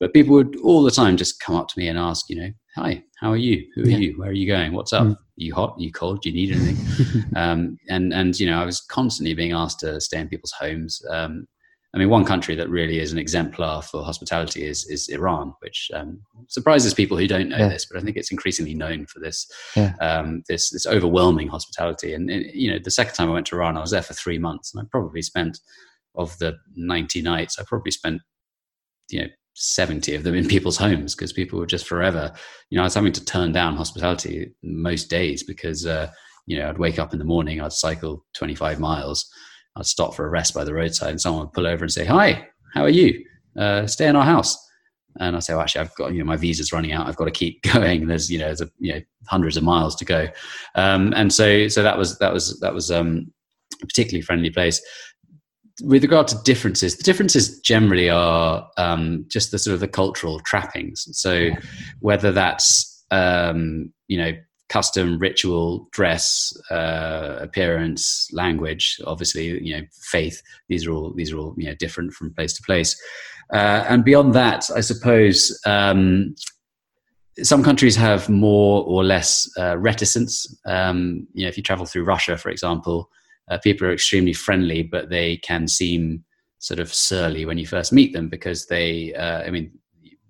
But people would all the time just come up to me and ask, you know, hi, how are you? Who are yeah. you? Where are you going? What's up? Mm. Are you hot? Are you cold? Do you need anything? *laughs* um, and and you know, I was constantly being asked to stay in people's homes. Um, I mean, one country that really is an exemplar for hospitality is is Iran, which um, surprises people who don't know yeah. this, but I think it's increasingly known for this yeah. um, this this overwhelming hospitality. And, and, you know, the second time I went to Iran, I was there for three months, and I probably spent of the ninety nights, I probably spent you know 70 of them in *laughs* people's homes because people were just forever you know i was having to turn down hospitality most days because uh, you know i'd wake up in the morning i'd cycle 25 miles I'd stop for a rest by the roadside and someone would pull over and say, Hi, how are you? Uh, stay in our house. And I say, well, actually, I've got, you know, my visa's running out. I've got to keep *laughs* going. There's, you know, there's a, you know, hundreds of miles to go. Um, and so, so that was, that was, that was um, a particularly friendly place. With regard to differences, the differences generally are um, just the sort of the cultural trappings. So whether that's, um, you know, custom, ritual, dress, uh, appearance, language. Obviously, you know, faith. These are all these are all you know different from place to place. Uh, and beyond that, I suppose um, some countries have more or less uh, reticence. Um, you know, if you travel through Russia, for example, uh, people are extremely friendly, but they can seem sort of surly when you first meet them because they. Uh, I mean,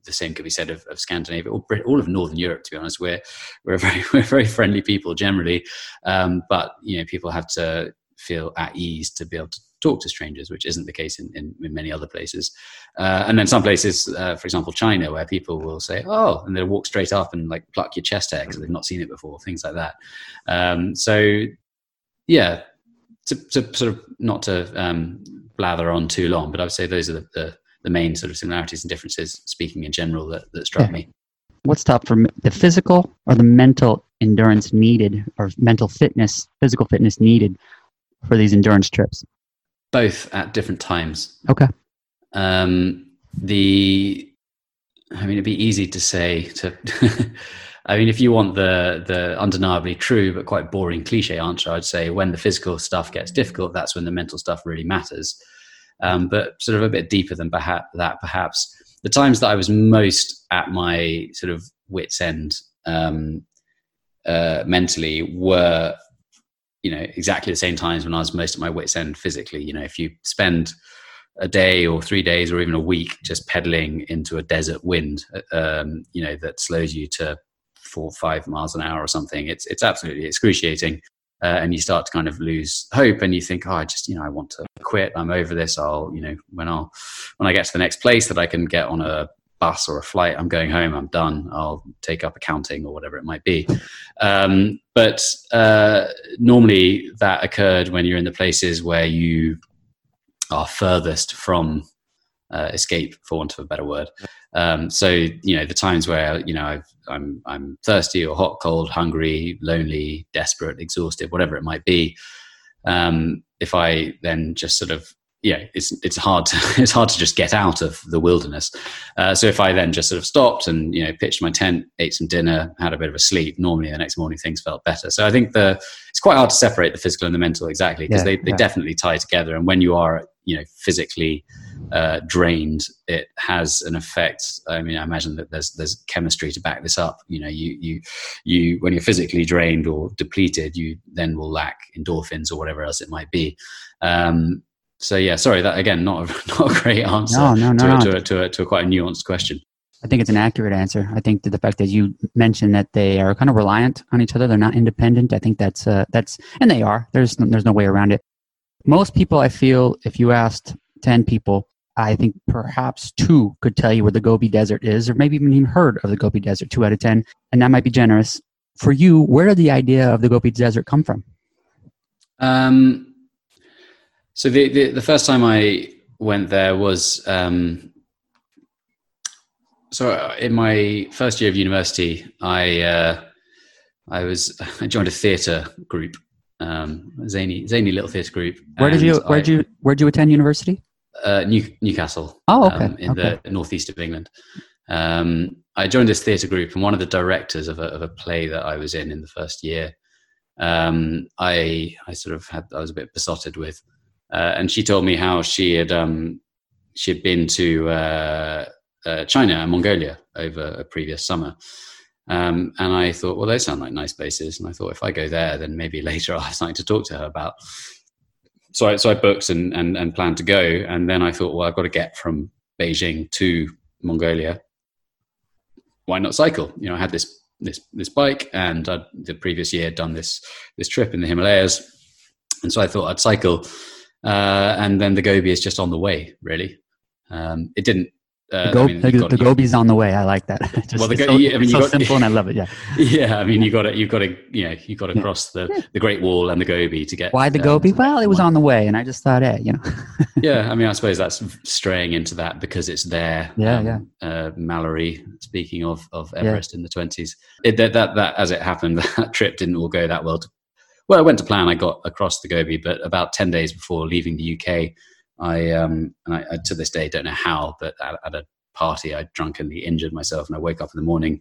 the same could be said of, of Scandinavia or all of Northern Europe. To be honest, we're we're very *laughs* we're very friendly people generally, um, but you know people have to feel at ease to be able to talk to strangers, which isn't the case in, in, in many other places. Uh, and then some places, uh, for example, China, where people will say, "Oh," and they'll walk straight up and like pluck your chest hair because they've not seen it before, things like that. Um, so, yeah, to, to, sort of not to um, blather on too long, but I would say those are the, the the main sort of similarities and differences, speaking in general, that, that struck yeah. me. What's top for the physical or the mental endurance needed, or mental fitness, physical fitness needed for these endurance trips? Both at different times. Okay. Um, the, I mean, it'd be easy to say to. *laughs* I mean, if you want the the undeniably true but quite boring cliche answer, I'd say when the physical stuff gets difficult, that's when the mental stuff really matters um, but sort of a bit deeper than perhaps that. Perhaps the times that I was most at my sort of wits end um, uh, mentally were, you know, exactly the same times when I was most at my wits end physically. You know, if you spend a day or three days or even a week just pedaling into a desert wind, um, you know, that slows you to four, five miles an hour or something. It's it's absolutely excruciating uh, and you start to kind of lose hope and you think oh i just you know i want to quit. I'm over this. I'll you know when i'll when i get to the next place that i can get on a bus or a flight i'm going home. I'm done. I'll take up accounting or whatever it might be. Um, but uh, normally that occurred when you're in the places where you are furthest from uh, escape, for want of a better word. Um, so you know the times where you know i am I'm, I'm thirsty or hot, cold, hungry, lonely, desperate, exhausted, whatever it might be. Um, if I then just sort of yeah, it's it's hard to *laughs* it's hard to just get out of the wilderness. Uh, so if I then just sort of stopped and you know pitched my tent, ate some dinner, had a bit of a sleep, normally the next morning things felt better. So I think the it's quite hard to separate the physical and the mental exactly because yeah, they, they yeah. definitely tie together. And when you are you know physically uh, drained, it has an effect. I mean, I imagine that there's there's chemistry to back this up. You know, you you you when you're physically drained or depleted, you then will lack endorphins or whatever else it might be. Um, so yeah, sorry that again, not a, *laughs* not a great answer No, no, no, to. A, to, a, to, a, to a quite a nuanced question. I think it's an accurate answer. I think that the fact that you mentioned that they are kind of reliant on each other, they're not independent. I think that's uh, that's and they are. There's there's no way around it. Most people, I feel, if you asked ten people, I think perhaps two could tell you where the Gobi Desert is, or maybe even heard of the Gobi Desert. Two out of ten, and that might be generous. For you, where did the idea of the Gobi Desert come from? Um, so the, the the first time I went there was um, so in my first year of university, I uh, I was *laughs* I joined a theatre group, um, zany zany little theatre group. Where did you where did you where did you attend university? uh, New, Newcastle. Oh, okay, um, in okay. the northeast of England. Um, I joined this theatre group, and one of the directors of a, of a play that I was in in the first year, um, I I sort of had I was a bit besotted with, uh, and she told me how she had um, she had been to uh, uh, China and Mongolia over a previous summer. Um, and I thought, well, those sound like nice places. And I thought, if I go there, then maybe *laughs* later I'll have something to talk to her about so I, so I booked and, and, and planned to go. And then I thought, well, I've got to get from Beijing to Mongolia. Why not cycle? You know, I had this, this, this bike and I'd, the previous year done this, this trip in the Himalayas. And so I thought I'd cycle. Uh, and then the Gobi is just on the way, really. Um, it didn't, uh, The, Go, I mean, the, got- the Gobi's on the way. I like that. *laughs* Just, Well, the it's Go- so, yeah, I mean, you so got- simple, and I love it. Yeah. *laughs* yeah, I mean, you got to, you've got to, you know, you've got to Yeah. cross the, the Great Wall and the Gobi to get. Why the um, Gobi? Well, it was on the way, and I just thought, hey, you know, *laughs* yeah, I mean, I suppose that's straying into that because it's there. Yeah, um, yeah. Uh, Mallory, speaking of of Everest in the twenties, it that, that that as it happened, that trip didn't all go that well. To, well, I went to plan. I got across the Gobi, but about ten days before leaving the UK, I um and I, I to this day don't know how, but at, at a party, I drunkenly injured myself, and I woke up in the morning,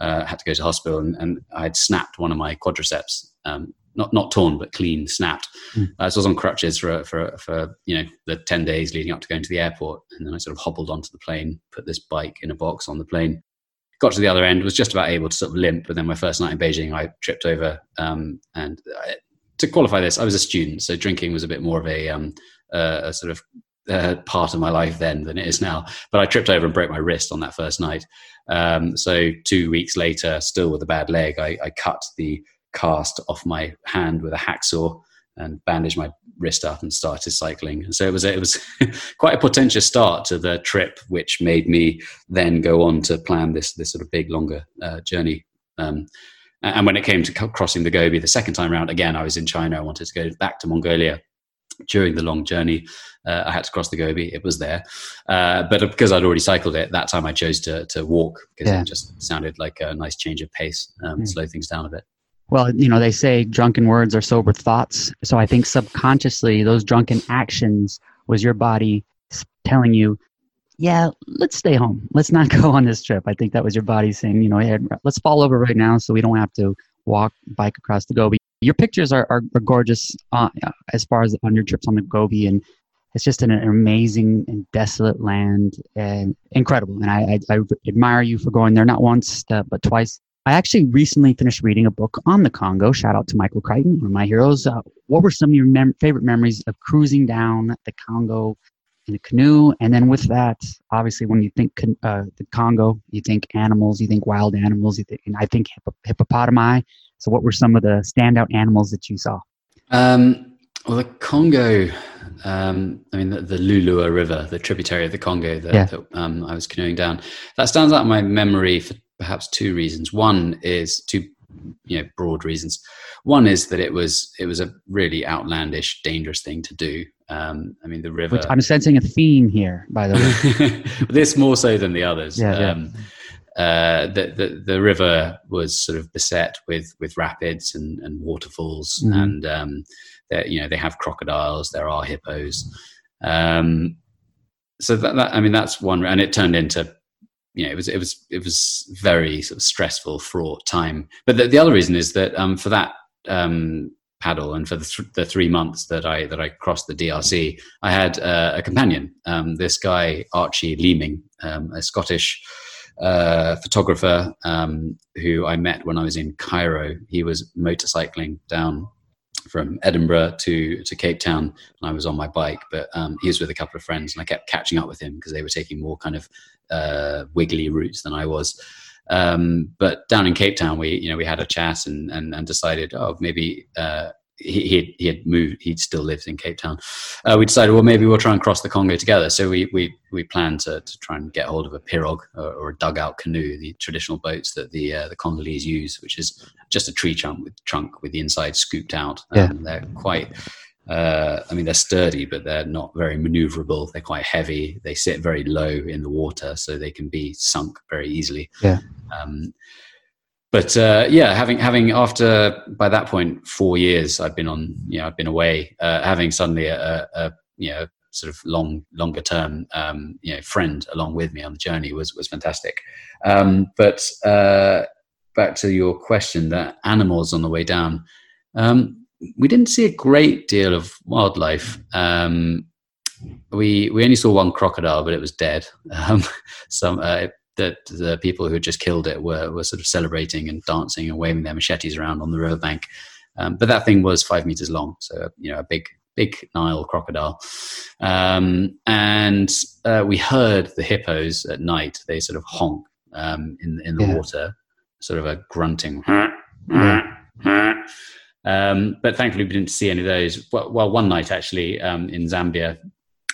uh, had to go to hospital, and, and I had snapped one of my quadriceps. Um, not not torn, but clean, snapped. Hmm. Uh, so I was on crutches for for for you know the ten days leading up to going to the airport, and then I sort of hobbled onto the plane, put this bike in a box on the plane, got to the other end, was just about able to sort of limp. But then my first night in Beijing, I tripped over, um, and I, to qualify this, I was a student, so drinking was a bit more of a, um, uh, a sort of uh, part of my life then than it is now. But I tripped over and broke my wrist on that first night. Um, so two weeks later, still with a bad leg, I, I cut the cast off my hand with a hacksaw and bandaged my wrist up and started cycling. And so it was it was *laughs* quite a portentous start to the trip, which made me then go on to plan this this sort of big longer uh, journey. Um, and when it came to crossing the Gobi the second time around, again I was in China. I wanted to go back to Mongolia. During the long journey, uh, I had to cross the Gobi. It was there, uh, but because I'd already cycled it, that time I chose to to walk because Yeah. it just sounded like a nice change of pace, um, Mm. slow things down a bit. well, you know, they say drunken words are sober thoughts. So I think subconsciously, those drunken actions was your body telling you, yeah, let's stay home. Let's not *laughs* go on this trip. I think that was your body saying, you know, hey, let's fall over right now so we don't have to walk, bike across the Gobi. Your pictures are, are, are gorgeous uh, as far as on your trips on the Gobi. And it's just an amazing and desolate land and incredible. And I, I, I admire you for going there, not once, uh, but twice. I actually recently finished reading a book on the Congo. Shout out to Michael Crichton, one of my heroes. Uh, what were some of your mem- favorite memories of cruising down the Congo in a canoe? And then with that, obviously, when you think con- uh, the Congo, you think animals, you think wild animals, you think, and I think hippo- hippopotami. So, what were some of the standout animals that you saw? Um, well, the Congo, um, I mean, the, the Lulua River, the tributary of the Congo that, Yeah. that um, I was canoeing down, that stands out in my memory for perhaps two reasons. One is two, you know, broad reasons. One is that it was it was a really outlandish, dangerous thing to do. Um, I mean, the river. Which I'm sensing a theme here, by the way. *laughs* this more so than the others. Yeah, yeah. Uh, the, the the river was sort of beset with with rapids and, and waterfalls, Mhm. and um, you know they have crocodiles, there are hippos. Um, so that, that I mean that's one, and it turned into you know it was it was it was very sort of stressful, fraught time. But the, the other reason is that um, for that um, paddle and for the, th- the three months that I that I crossed the DRC, I had uh, a companion. Um, this guy Archie Leeming, um, a Scottish photographer um, who I met when I was in Cairo. He was motorcycling down from Edinburgh to to Cape Town, and I was on my bike. But um, he was with a couple of friends, and I kept catching up with him because they were taking more kind of uh, wiggly routes than I was. Um, but down in Cape Town, we you know we had a chat and and, and decided, oh, maybe uh, he, he had, moved. he'd still lives in Cape Town. Uh, we decided, well, maybe we'll try and cross the Congo together. So we we we planned to, to try and get hold of a pirogue or, or a dugout canoe, the traditional boats that the uh, the Congolese use, which is just a tree trunk with trunk with the inside scooped out. Yeah. Um, they're quite. Uh, I mean, they're sturdy, but they're not very maneuverable. They're quite heavy. They sit very low in the water, so they can be sunk very easily. Yeah. Um, but uh, yeah, having having after by that point four years, I've been on, you know, I've been away. Uh, having suddenly a, a, you know sort of long longer term um, you know friend along with me on the journey was was fantastic. Um, but uh, back to your question, that animals on the way down, um, we didn't see a great deal of wildlife. Um, we we only saw one crocodile, but it was dead. *laughs* Um, some uh, that the people who had just killed it were, were sort of celebrating and dancing and waving their machetes around on the riverbank. Um, but that thing was five meters long, so you know a big big Nile crocodile. Um, and uh, we heard the hippos at night. They sort of honk um, in in the Yeah. water, sort of a grunting. Um, but thankfully, we didn't see any of those. Well, well one night actually um, in Zambia,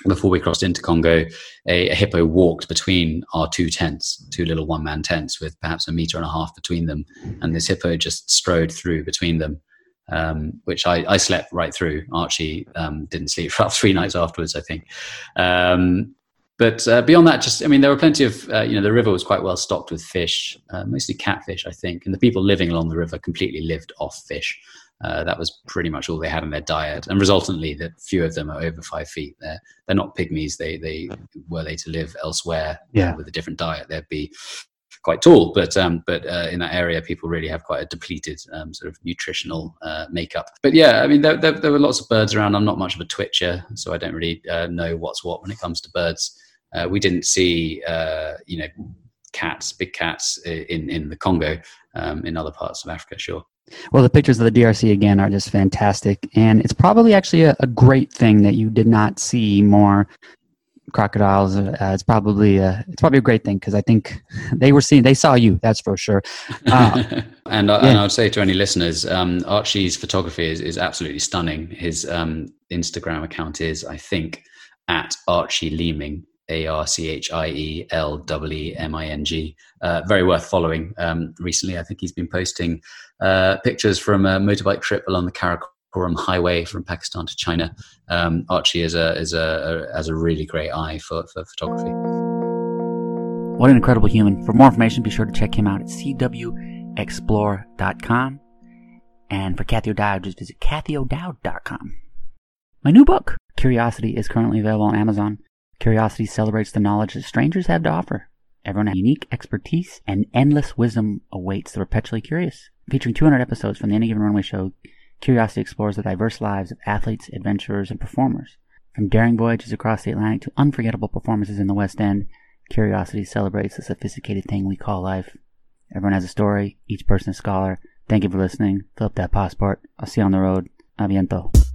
before we crossed into Congo, a, a hippo walked between our two tents, two little one man tents with perhaps a meter and a half between them. And this hippo just strode through between them, um, which I, I slept right through. Archie um, didn't sleep for *laughs* three nights afterwards, I think. Um, but uh, beyond that, just I mean, there were plenty of uh, you know the river was quite well stocked with fish, uh, mostly catfish, I think, and the people living along the river completely lived off fish. Uh, that was pretty much all they had in their diet, and resultantly, that few of them are over five feet. They're they're not pygmies. They they were they to live elsewhere uh, Yeah. with a different diet, they'd be quite tall. But um, but uh, in that area, people really have quite a depleted um, sort of nutritional uh, makeup. But yeah, I mean, there, there, there were lots of birds around. I'm not much of a twitcher, so I don't really uh, know what's what when it comes to birds. Uh, we didn't see uh, you know cats, big cats in in the Congo. Um, in other parts of Africa, sure. Well, the pictures of the DRC again are just fantastic, and it's probably actually a, a great thing that you did not see more crocodiles. Uh, it's probably a, it's probably a great thing because I think *laughs* they were seeing they saw you. That's for sure. Uh, *laughs* and, I, yeah. and I would say to any listeners, um, Archie's photography is, is absolutely stunning. His um, Instagram account is, I think, at Archie Leeming, A R C H I E L W E M I N G. Uh, very worth following. Um, recently, I think he's been posting uh, pictures from a motorbike trip along the Karakoram Highway from Pakistan to China. Um, Archie is a is a, a has a really great eye for, for photography. What an incredible human. For more information, be sure to check him out at cwexplore.com. And for Cathy O'Dowd, just visit cathyodowd.com. My new book, Curiosity, is currently available on Amazon. Curiosity celebrates the knowledge that strangers have to offer. Everyone has unique expertise and endless wisdom awaits the perpetually curious. Featuring 200 episodes from the Any Given Runway show, Curiosity explores the diverse lives of athletes, adventurers, and performers. From daring voyages across the Atlantic to unforgettable performances in the West End, Curiosity celebrates the sophisticated thing we call life. Everyone has a story, each person a scholar. Thank you for listening. Fill up that passport. I'll see you on the road. Aviento.